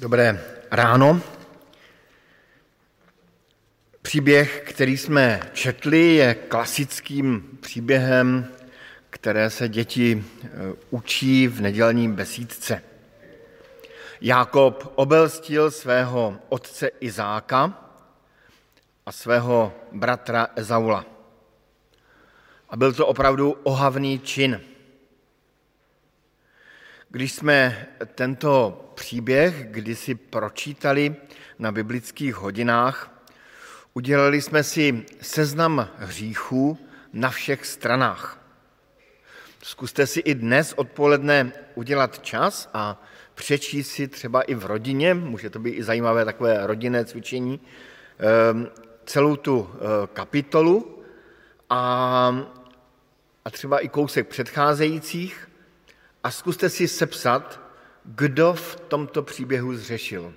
Dobré ráno. Příběh, který jsme četli, je klasickým příběhem, které se děti eh, učí v nedělním besídce. Jákob obelstil svého otce Izáka a svého bratra Ezaula. A byl to opravdu ohavný čin. Když jsme tento příběh kdysi pročítali na biblických hodinách, udělali jsme si seznam hříchů na všech stranách. Zkuste si i dnes odpoledne udělat čas a přečíst si třeba i v rodině, může to být i zajímavé takové rodinné cvičení, ehm, celou tu eh, kapitolu a, a třeba i kousek předcházejících a zkuste si sepsat, kdo v tomto příběhu zřešil.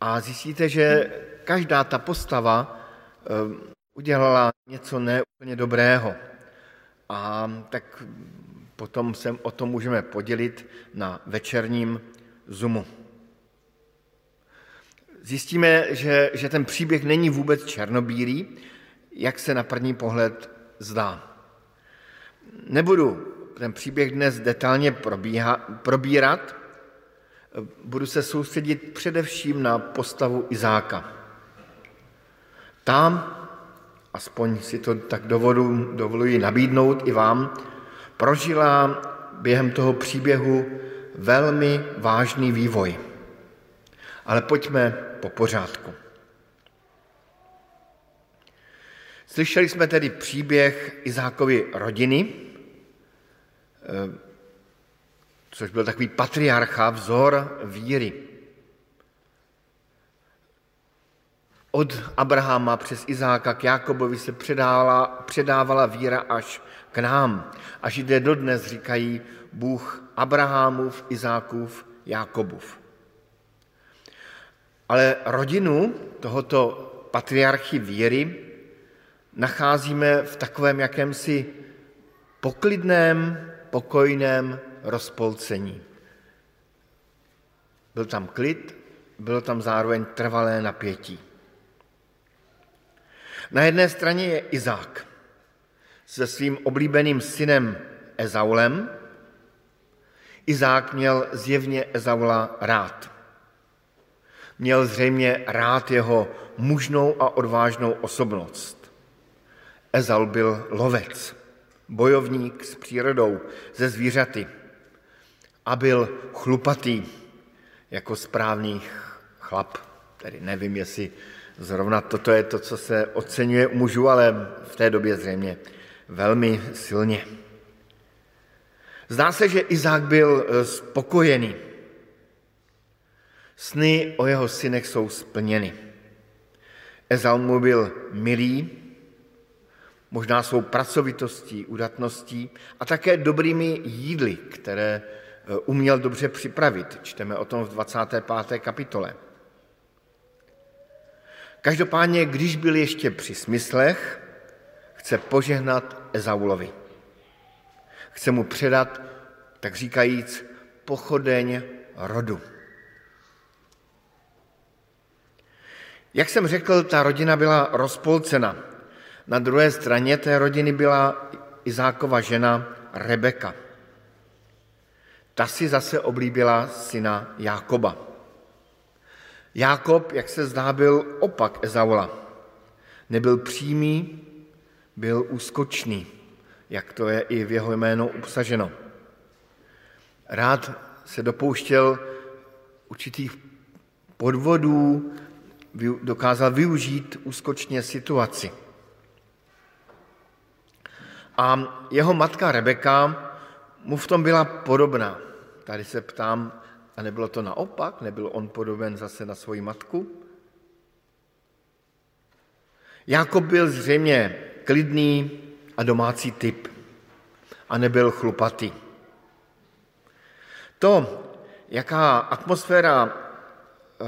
A zjistíte, že každá ta postava eh, udělala něco neúplně dobrého. A tak potom se o tom můžeme podělit na večerním Zoomu. Zjistíme, že, že ten příběh není vůbec černobílý, jak se na první pohled zdá. Nebudu ten příběh dnes detailně probíha, probírat, budu se soustředit především na postavu Izáka. Tam, aspoň si to tak dovodu, dovoluji nabídnout i vám, prožila během toho příběhu velmi vážný vývoj. Ale pojďme po pořádku. Slyšeli jsme tedy příběh Izákovy rodiny, což byl takový patriarcha, vzor víry. Od Abrahama přes Izáka k Jákobovi se předávala, předávala víra až k nám. Až jde dodnes, říkají Bůh Abrahamův, Izákův, Jákobův. Ale rodinu tohoto patriarchy víry nacházíme v takovém jakémsi poklidném, pokojném rozpolcení. Byl tam klid, bylo tam zároveň trvalé napětí. Na jedné straně je Izák se svým oblíbeným synem Ezaulem. Izák měl zjevně Ezaula rád. Měl zřejmě rád jeho mužnou a odvážnou osobnost. Ezaul byl lovec bojovník s přírodou, ze zvířaty a byl chlupatý jako správný chlap. Tedy nevím, jestli zrovna toto je to, co se oceňuje u mužů, ale v té době zřejmě velmi silně. Zdá se, že Izák byl eh, spokojený. Sny o jeho synech jsou splněny. Ezal mu byl milý, možná svou pracovitostí, udatností a také dobrými jídly, které eh, uměl dobře připravit. Čteme o tom v 25. kapitole. Každopádně, když byl ještě při smyslech, chce požehnat Ezaulovi. Chce mu předat, tak říkajíc, pochodeň rodu. Jak jsem řekl, ta rodina byla rozpolcena. Na druhé straně té rodiny byla Izákova žena Rebeka. Ta si zase oblíbila syna Jákoba. Jákob, jak se zdá, byl opak Ezaula. Nebyl přímý, byl úskočný, jak to je i v jeho jménu obsaženo. Rád se dopouštěl určitých podvodů, dokázal využít úskočně situaci. A jeho matka Rebeka mu v tom byla podobná. Tady se ptám, a nebylo to naopak? Nebyl on podoben zase na svoji matku? Jakob byl zřejmě klidný a domácí typ a nebyl chlupatý. To, jaká atmosféra eh,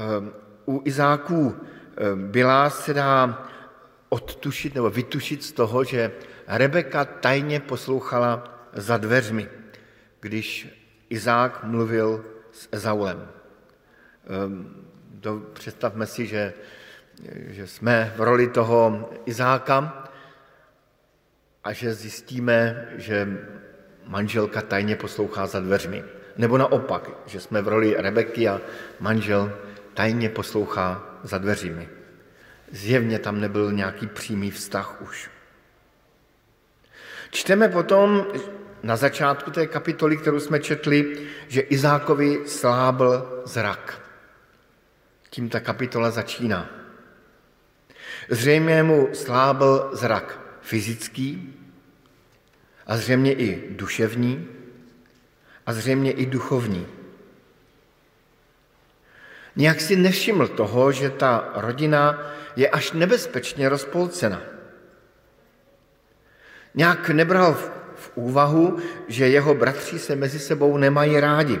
u Izáků eh, byla, se dá odtušit nebo vytušit z toho, že Rebeka tajně poslouchala za dveřmi, když Izák mluvil s Ezaulem. Do, představme si, že, že jsme v roli toho Izáka a že zjistíme, že manželka tajně poslouchá za dveřmi. Nebo naopak, že jsme v roli Rebeky a manžel tajně poslouchá za dveřmi. Zjevně tam nebyl nějaký přímý vztah už. Čteme potom na začátku té kapitoly, kterou jsme četli, že Izákovi slábl zrak. Tím ta kapitola začíná. Zřejmě mu slábl zrak fyzický a zřejmě i duševní a zřejmě i duchovní. Nějak si nevšiml toho, že ta rodina je až nebezpečně rozpolcena. Nějak nebral v úvahu, že jeho bratři se mezi sebou nemají rádi.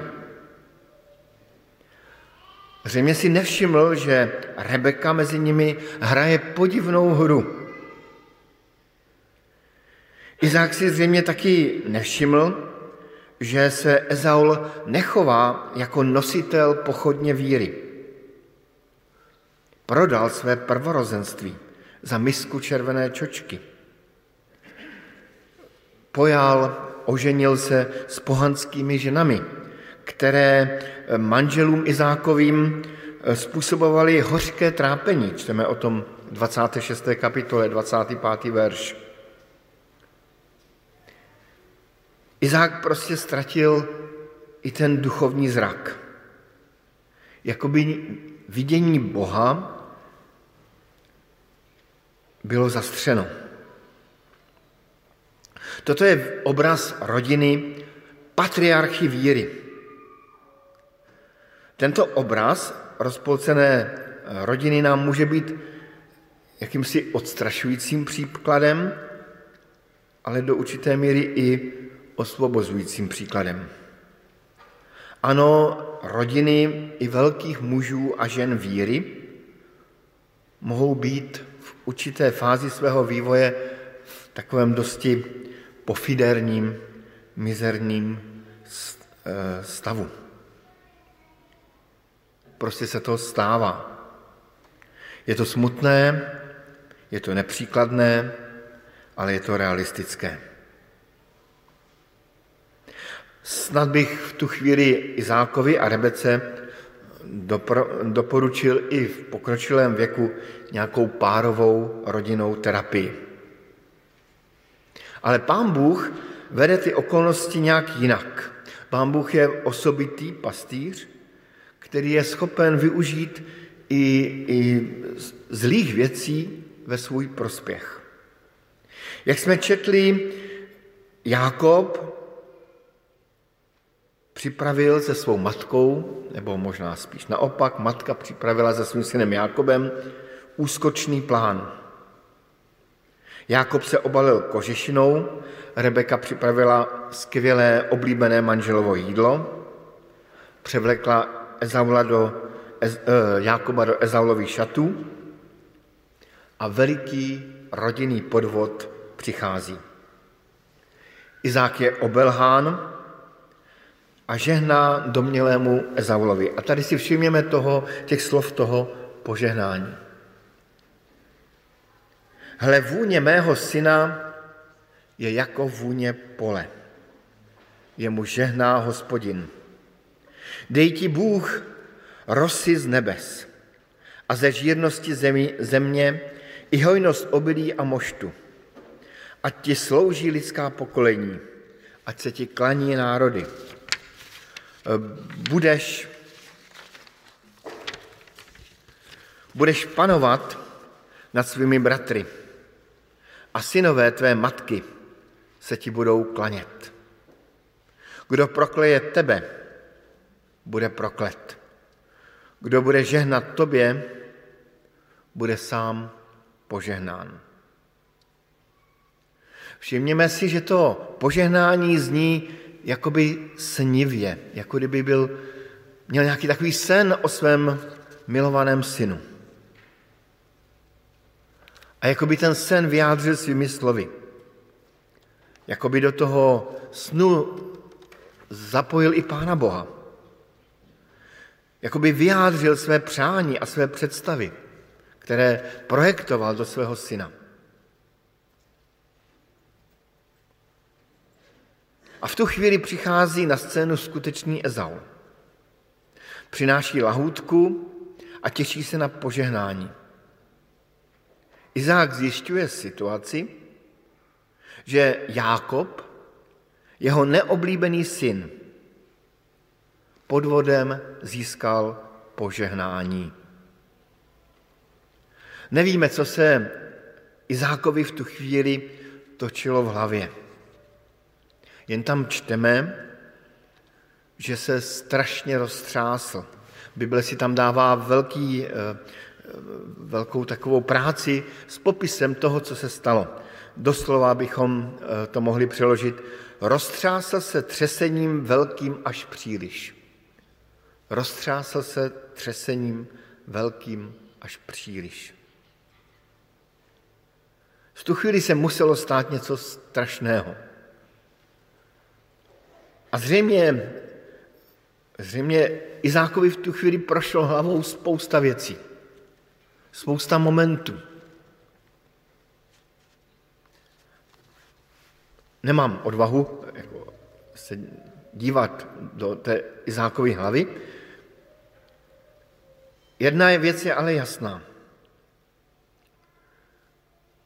Zřejmě si nevšiml, že Rebeka mezi nimi hraje podivnou hru. Izák si zřejmě taky nevšiml, že se Ezaul nechová jako nositel pochodně víry. Prodal své prvorozenství za misku červené čočky. Pojal, oženil se s pohanskými ženami, které manželům Izákovým způsobovaly hořké trápení. Čteme o tom 26. kapitole, 25. verš. Izák prostě ztratil i ten duchovní zrak. Jakoby vidění Boha bylo zastřeno. Toto je obraz rodiny patriarchy víry. Tento obraz rozpolcené rodiny nám může být jakýmsi odstrašujícím příkladem, ale do určité míry i osvobozujícím příkladem. Ano, rodiny i velkých mužů a žen víry mohou být v určité fázi svého vývoje v takovém dosti pofiderním, mizerním eh, stavu. Prostě se to stává. Je to smutné, je to nepříkladné, ale je to realistické. Snad bych v tu chvíli Izákovi a Rebece doporučil i v pokročilém věku nějakou párovou rodinnou terapii. Ale pán Bůh vede ty okolnosti nějak jinak. Pán Bůh je osobitý pastýř, který je schopen využít i, i zlých věcí ve svůj prospěch. Jak jsme četli, Jákob připravil se svou matkou, nebo možná spíš naopak, matka připravila se svým synem Jákobem úskočný plán. Jákob se obalil kožešinou, Rebeka připravila skvělé oblíbené manželovo jídlo, převlekla Ezaula do, Ez, eh, Jákoba do Ezaulových šatů a veliký rodinný podvod přichází. Izák je obelhán a žehná domnělému Ezaulovi. A tady si všimněme toho, těch slov toho požehnání. Hle, vůně mého syna je jako vůně pole. Jemu žehná hospodin. Dej ti Bůh rosy z nebes a ze žírnosti zemi, země i hojnost obilí a moštu. Ať ti slouží lidská pokolení, ať se ti klaní národy. Budeš, budeš panovat nad svými bratry a synové tvé matky se ti budou klanět. Kdo prokleje tebe, bude proklet. Kdo bude žehnat tobě, bude sám požehnán. Všimněme si, že to požehnání zní jakoby snivě, jako kdyby byl, měl nějaký takový sen o svém milovaném synu. A jako by ten sen vyjádřil svými slovy. Jako by do toho snu zapojil i Pána Boha. Jakoby vyjádřil své přání a své představy, které projektoval do svého syna. A v tu chvíli přichází na scénu skutečný Ezau. Přináší lahůdku a těší se na požehnání. Izák zjišťuje situaci, že Jákob, jeho neoblíbený syn, podvodem získal požehnání. Nevíme, co se Izákovi v tu chvíli točilo v hlavě. Jen tam čteme, že se strašně roztřásl. Bible si tam dává velký, eh, velkou takovou práci s popisem toho, co se stalo. Doslova bychom eh, to mohli přeložit. Roztřásl se třesením velkým až příliš. Roztřásl se třesením velkým až příliš. V tu chvíli se muselo stát něco strašného. A zřejmě, zřejmě Izákovi v tu chvíli prošlo hlavou spousta věcí. Spousta momentů. Nemám odvahu jako, se dívat do té Izákovy hlavy. Jedna je věc je ale jasná.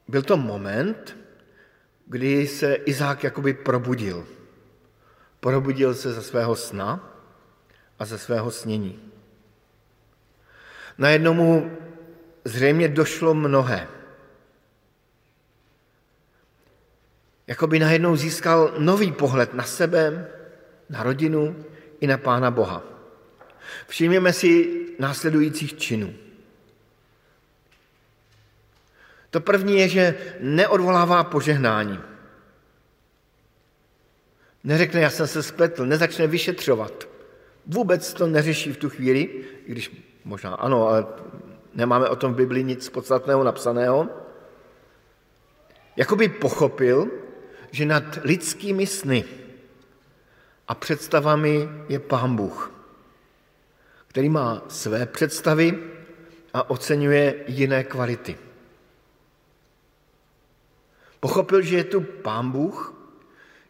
Byl to moment, kdy se Izák jakoby probudil. Probudil se ze svého sna a ze svého snění. Najednou mu zřejmě došlo mnohé. Jakoby najednou získal nový pohled na sebe, na rodinu i na Pána Boha. Všimněme si následujících činů. To první je, že neodvolává požehnání. Neřekne, já jsem se spletl, nezačne vyšetřovat. Vůbec to neřeší v tu chvíli, i když možná ano, ale nemáme o tom v Biblii nic podstatného napsaného. Jakoby pochopil, že nad lidskými sny a představami je Pán Bůh, který má své představy a oceňuje jiné kvality. Pochopil, že je tu Pán Bůh,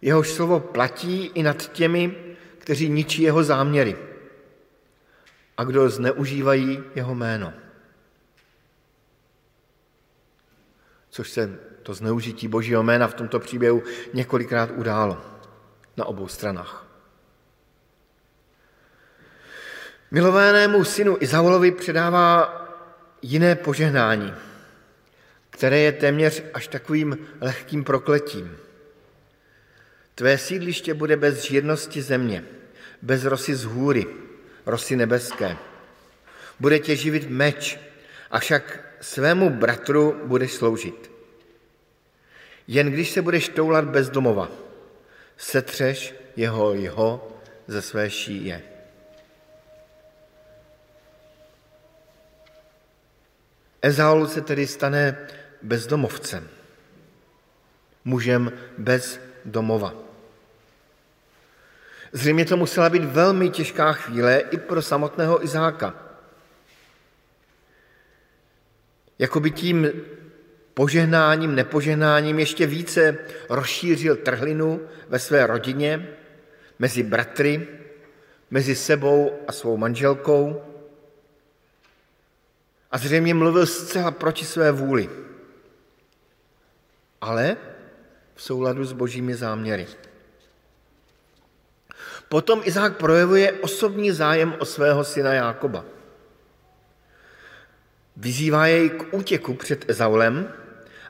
jehož slovo platí i nad těmi, kteří ničí jeho záměry a kdo zneužívají jeho jméno. Což se to zneužití božího jména v tomto příběhu několikrát událo na obou stranách. Milovanému synu Izaulovi předává jiné požehnání, které je téměř až takovým lehkým prokletím. Tvé sídliště bude bez žírnosti země, bez rosy z hůry, rosy nebeské. Bude tě živit meč, avšak svému bratru budeš sloužit. Jen když se budeš toulat bez domova, setřeš jeho jeho ze své šíje. Ezaul se tedy stane bezdomovcem, mužem bez domova. Zřejmě to musela být velmi těžká chvíle i pro samotného Izáka. Jakoby tím požehnáním, nepožehnáním ještě více rozšířil trhlinu ve své rodině, mezi bratry, mezi sebou a svou manželkou a zřejmě mluvil zcela proti své vůli, ale v souladu s božími záměry. Potom Izák projevuje osobní zájem o svého syna Jákoba. Vyzývá jej k útěku před Ezaulem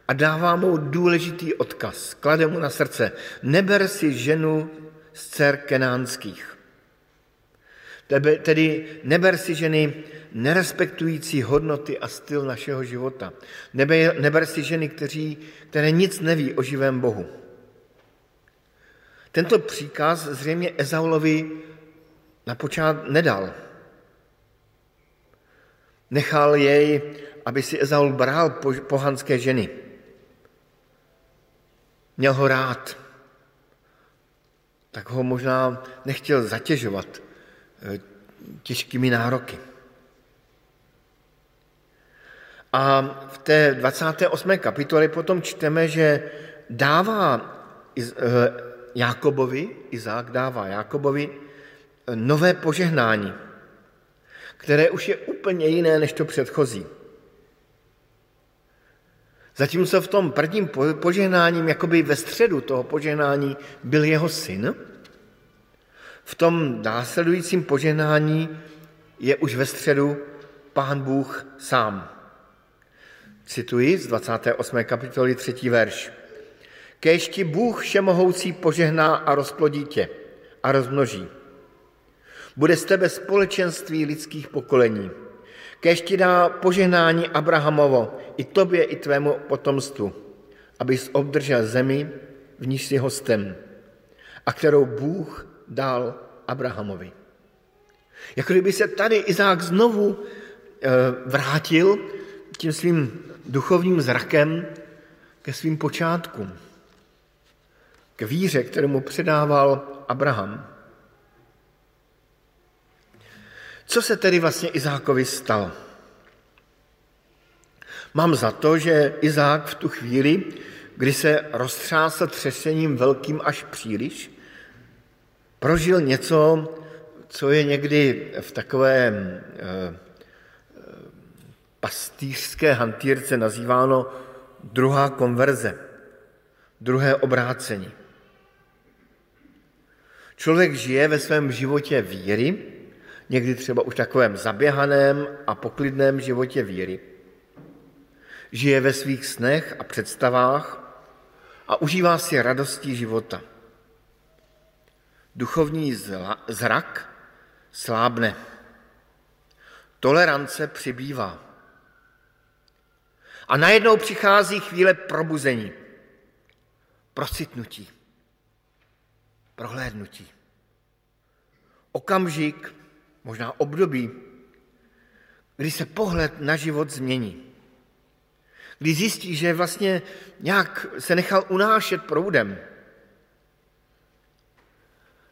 a dává mu důležitý odkaz. Klade mu na srdce, neber si ženu z dcer kenánských. Tedy neber si ženy nerespektující hodnoty a styl našeho života. Neber, neber si ženy, kteří, které nic neví o živém Bohu. Tento příkaz zřejmě Ezaulovi na počát nedal. Nechal jej, aby si Ezaul bral pohanské ženy. Měl ho rád, tak ho možná nechtěl zatěžovat eh, těžkými nároky. A v té 28. kapitole potom čteme, že dává eh, Jákobovi, Izák dává Jákobovi eh, nové požehnání, které už je úplně jiné než to předchozí. Zatímco v tom prvním požehnáním, jakoby ve středu toho požehnání, byl jeho syn, v tom následujícím požehnání je už ve středu pán Bůh sám. Cituji z 28. kapitoly 3. verš. Kéž ti Bůh všemohoucí požehná a rozplodí tě a rozmnoží. Bude z tebe společenství lidských pokolení. Kéž ti dá požehnání Abrahamovo, i tobě, i tvému potomstvu, abys obdržel zemi, v níž si hostem, a kterou Bůh dal Abrahamovi. Jako kdyby se tady Izák znovu eh, vrátil tím svým duchovním zrakem ke svým počátkům, k víře, kterou mu předával Abraham. Co se tedy vlastně Izákovi stalo? Mám za to, že Izák v tu chvíli, kdy se roztřásl třesením velkým až příliš, prožil něco, co je někdy v takové eh, pastýřské hantýrce nazýváno druhá konverze, druhé obrácení. Člověk žije ve svém životě víry, někdy třeba už takovém zaběhaném a poklidném životě víry. Žije ve svých snech a představách a užívá si radostí života. Duchovní zrak slábne. Tolerance přibývá. A najednou přichází chvíle probuzení, procitnutí, prohlédnutí. Okamžik, možná období, kdy se pohled na život změní. Kdy zjistí, že vlastně nějak se nechal unášet proudem.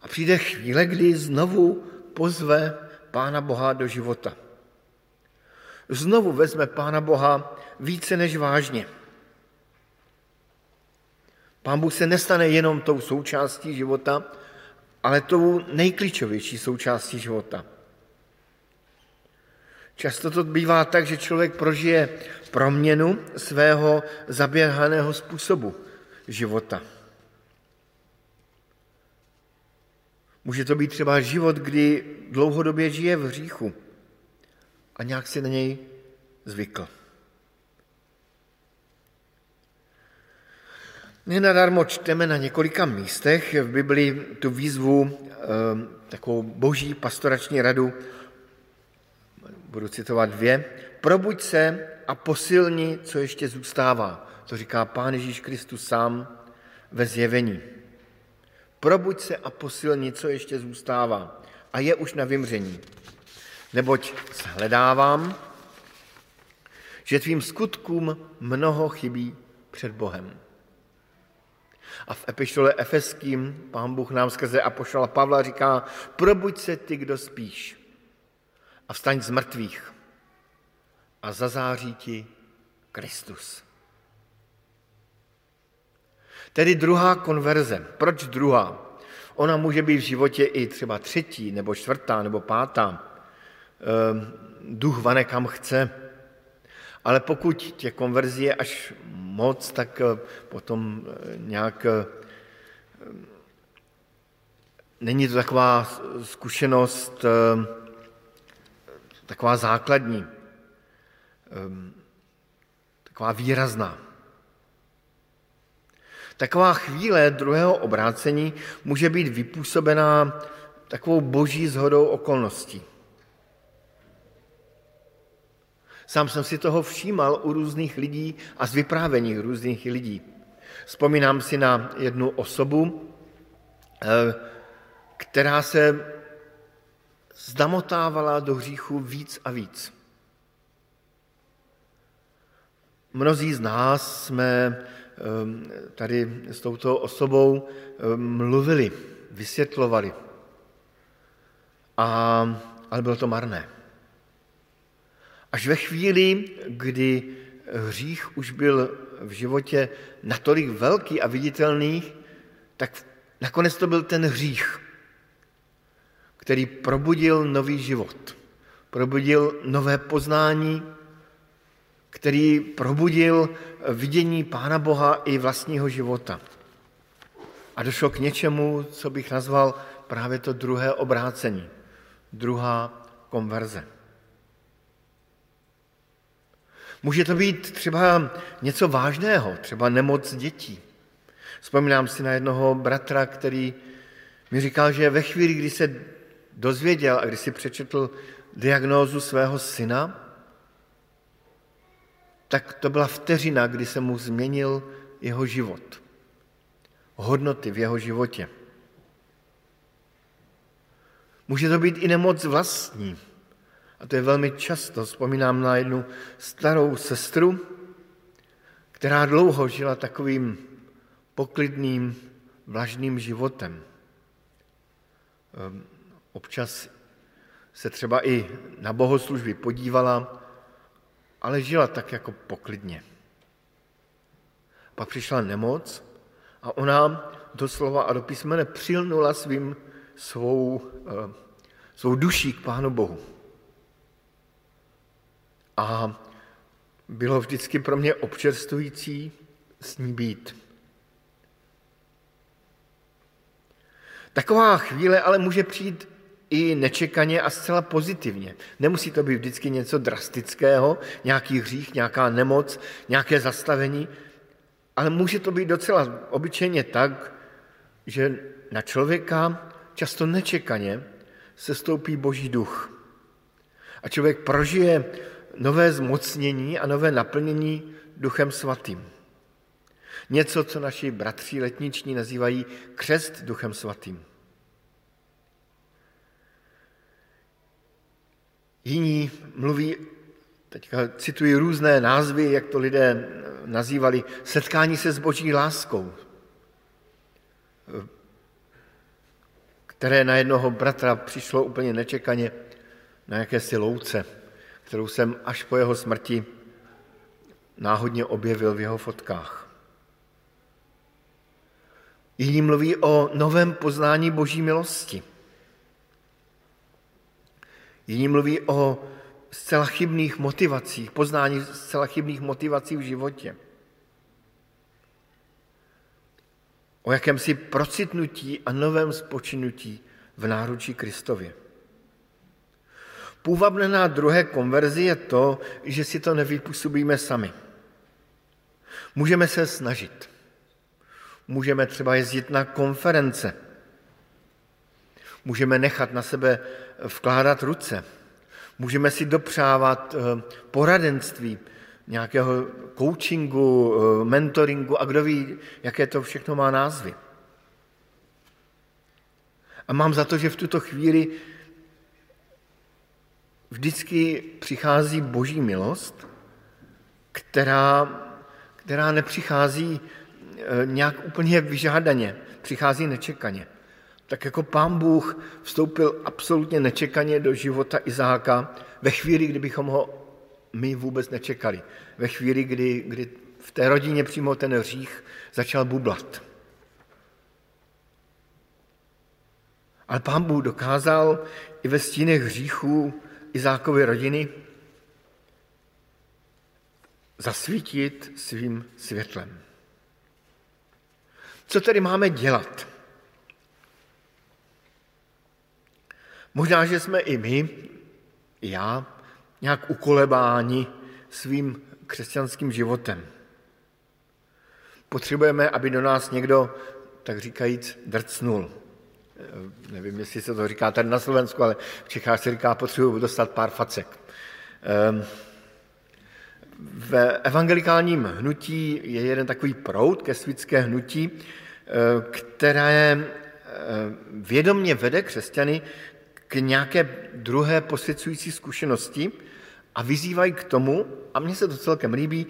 A přijde chvíle, kdy znovu pozve Pána Boha do života. Znovu vezme Pána Boha více než vážně. Pán Bůh se nestane jenom tou součástí života, ale tou nejklíčovější součástí života. Často to bývá tak, že člověk prožije proměnu svého zaběhaného způsobu života. Může to být třeba život, kdy dlouhodobě žije v hříchu a nějak si na něj zvykl. Nenadarmo čteme na několika místech v Biblii tu výzvu, ehm, takovou boží pastorační radu, budu citovat dvě, probuď se a posilni, co ještě zůstává. To říká Pán Ježíš Kristus sám ve zjevení. Probuď se a posilni, co ještě zůstává a je už na vymření. Neboť shledávám, že tvým skutkům mnoho chybí před Bohem. A v epištole Efeským pán Bůh nám skrze Apoštola Pavla říká, probuď se ty, kdo spíš a vstaň z mrtvých a zazáří ti Kristus. Tedy druhá konverze. Proč druhá? Ona může být v životě i třeba třetí, nebo čtvrtá, nebo pátá. Ehm, duch vane kam chce. Ale pokud tě konverzí je až moc, tak eh, potom eh, nějak eh, není to taková zkušenost, taková základní, taková výrazná. Taková chvíle druhého obrácení může být vypůsobená takovou boží zhodou okolností. Sám jsem si toho všímal u různých lidí a z vyprávění různých lidí. Vzpomínám si na jednu osobu, eh, která se zdamotávala do hříchu víc a víc. Mnozí z nás jsme ehm, tady s touto osobou ehm, mluvili, vysvětlovali. A, ale bylo to marné. Až ve chvíli, kdy hřích už byl v životě natolik velký a viditelný, tak nakonec to byl ten hřích, který probudil nový život, probudil nové poznání, který probudil vidění Pána Boha i vlastního života. A došlo k něčemu, co bych nazval právě to druhé obrácení, druhá konverze. Může to být třeba něco vážného, třeba nemoc dětí. Vzpomínám si na jednoho bratra, který mi říkal, že ve chvíli, kdy se dozvěděl a kdy si přečetl diagnózu svého syna, tak to byla vteřina, kdy se mu změnil jeho život. Hodnoty v jeho životě. Může to být i nemoc vlastní. A to je velmi často. Vzpomínám na jednu starou sestru, která dlouho žila takovým poklidným, vlažným životem. Občas se třeba i na bohoslužby podívala, ale žila tak jako poklidně. Pak přišla nemoc a ona doslova a do písmene přilnula svým, svou, ehm, svou duší k Pánu Bohu. A bylo vždycky pro mě občerstvující s ní být. Taková chvíle ale může přijít i nečekaně a zcela pozitivně. Nemusí to být vždycky něco drastického, nějaký hřích, nějaká nemoc, nějaké zastavení, ale může to být docela obyčejně tak, že na člověka často nečekaně se stoupí boží duch. A člověk prožije nové zmocnění a nové naplnění duchem svatým. Něco, co naši bratři letniční nazývají křest duchem svatým. Jiní mluví, teďka cituji různé názvy, jak to lidé nazývali, setkání se s boží láskou, které na jednoho bratra přišlo úplně nečekaně na jakési louce, kterou jsem až po jeho smrti náhodně objevil v jeho fotkách. Jiní mluví o novém poznání boží milosti. Jiní mluví o zcela chybných motivacích, poznání zcela chybných motivací v životě. O jakémsi procitnutí a novém spočinutí v náručí Kristově. Půvabné na druhé konverzi je to, že si to nevypůsobíme sami. Můžeme se snažit. Můžeme třeba jezdit na konference. Můžeme nechat na sebe vkládat ruce. Můžeme si dopřávat eh, poradenství, nějakého coachingu, eh, mentoringu a kdo ví, jaké to všechno má názvy. A mám za to, že v tuto chvíli vždycky přichází boží milost, která, která nepřichází eh, nějak úplně vyžádaně, přichází nečekaně. Tak jako pán Bůh vstoupil absolutně nečekaně do života Izáka ve chvíli, kdybychom ho my vůbec nečekali. Ve chvíli, kdy, kdy v té rodině přímo ten hřích začal bublat. Ale pán Bůh dokázal i ve stínech hříchů Izákovy rodiny zasvítit svým světlem. Co tedy máme dělat? Možná, že jsme i my, i já, nějak ukolebáni svým křesťanským životem. Potřebujeme, aby do nás někdo, tak říkajíc, drcnul. Nevím, jestli se to říká tady na Slovensku, ale v Čechách se říká, potřebuji dostat pár facek. Ehm, v evangelikálním hnutí je jeden takový proud ke svícké hnutí, eh, které eh, vědomně vede křesťany k nějaké druhé posvěcující zkušenosti a vyzývají k tomu, a mně se to celkem líbí,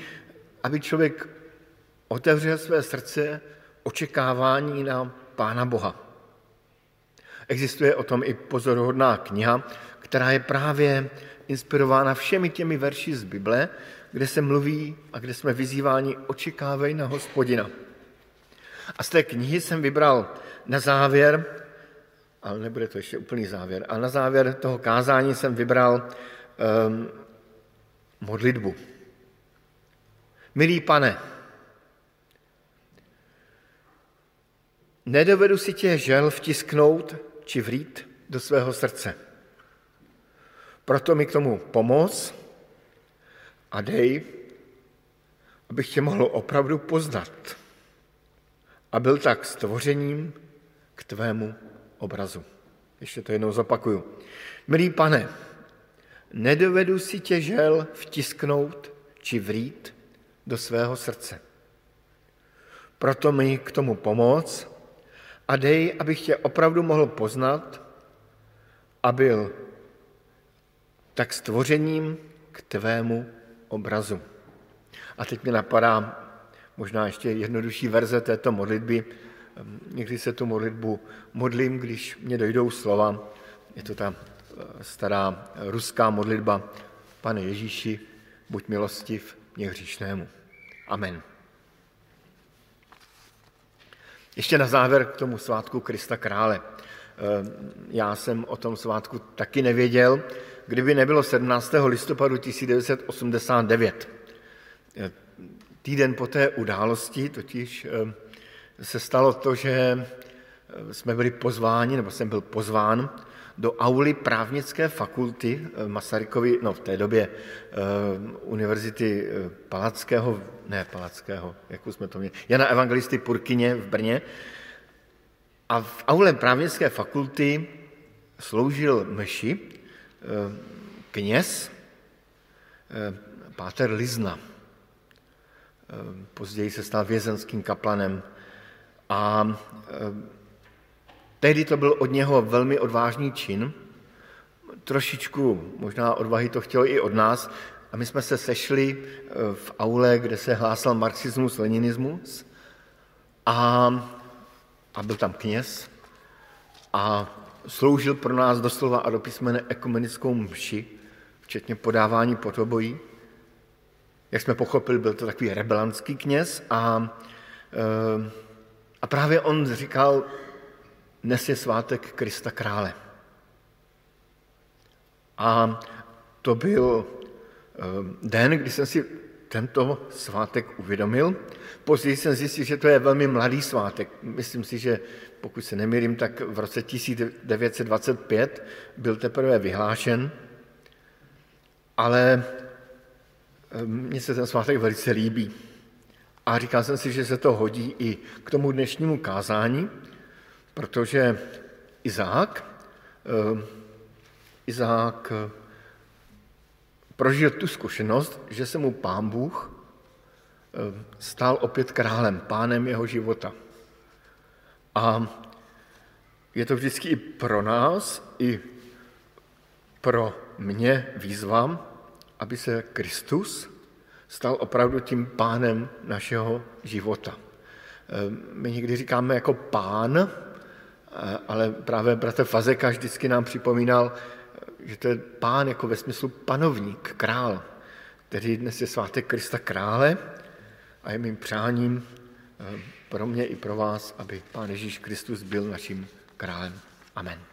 aby člověk otevřel své srdce očekávání na Pána Boha. Existuje o tom i pozoruhodná kniha, která je právě inspirována všemi těmi verši z Bible, kde se mluví a kde jsme vyzýváni očekávej na hospodina. A z té knihy jsem vybral na závěr, ale nebude to ještě úplný závěr, ale na závěr toho kázání jsem vybral um, modlitbu. Milý pane, nedovedu si tě žel vtisknout či vrít do svého srdce. Proto mi k tomu pomoz a dej, abych tě mohl opravdu poznat a byl tak stvořením k tvému obrazu. Ještě to jednou zapakuju. Milý pane, nedovedu si tě žel vtisknout či vrít do svého srdce. Proto mi k tomu pomoc a dej, abych tě opravdu mohl poznat a byl tak stvořením k tvému obrazu. A teď mi napadá možná ještě jednodušší verze této modlitby. Někdy se tu modlitbu modlím, když mě dojdou slova. Je to ta eh, stará ruská modlitba. Pane Ježíši, buď milostiv mě hříšnému. Amen. Ještě na závěr k tomu svátku Krista Krále. Eh, já jsem o tom svátku taky nevěděl, kdyby nebylo 17. listopadu 1989. Eh, týden po té události totiž eh, se stalo to, že jsme byli pozváni, nebo jsem byl pozván do auly právnické fakulty Masarykovy, no v té době univerzity Palackého, ne Palackého, jak jsme to měli, Jana Evangelisty Purkyně v Brně, a v aule právnické fakulty sloužil mši eh, kněz eh, Páter Lizna. Eh, později se stal vězenským kaplanem. A tehdy to byl od něho velmi odvážný čin. Trošičku možná odvahy to chtělo i od nás. A my jsme se sešli v aule, kde se hlásal marxismus, leninismus. A a byl tam kněz a sloužil pro nás doslova a do písmene ekumenickou mši, včetně podávání podobojí. Jak jsme pochopili, byl to takový rebelantský kněz a, eh, a právě on říkal, dnes je svátek Krista krále. A to byl eh, den, kdy jsem si tento svátek uvědomil. Později jsem zjistil, že to je velmi mladý svátek. Myslím si, že pokud se nemýlím, tak v roce 1925 byl teprve vyhlášen, ale eh, mně se ten svátek velice líbí. A říkal jsem si, že se to hodí i k tomu dnešnímu kázání, protože Izák, eh, Izák prožil tu zkušenost, že se mu pán Bůh eh, stál opět králem, pánem jeho života. A je to vždycky i pro nás, i pro mě výzva, aby se Kristus stal opravdu tím pánem našeho života. Eh, my někdy říkáme jako pán, eh, ale právě bratr Fazeka vždycky nám připomínal, že to je pán jako ve smyslu panovník, král, který dnes je svátek Krista krále a je mým přáním eh, pro mě i pro vás, aby pán Ježíš Kristus byl naším králem. Amen.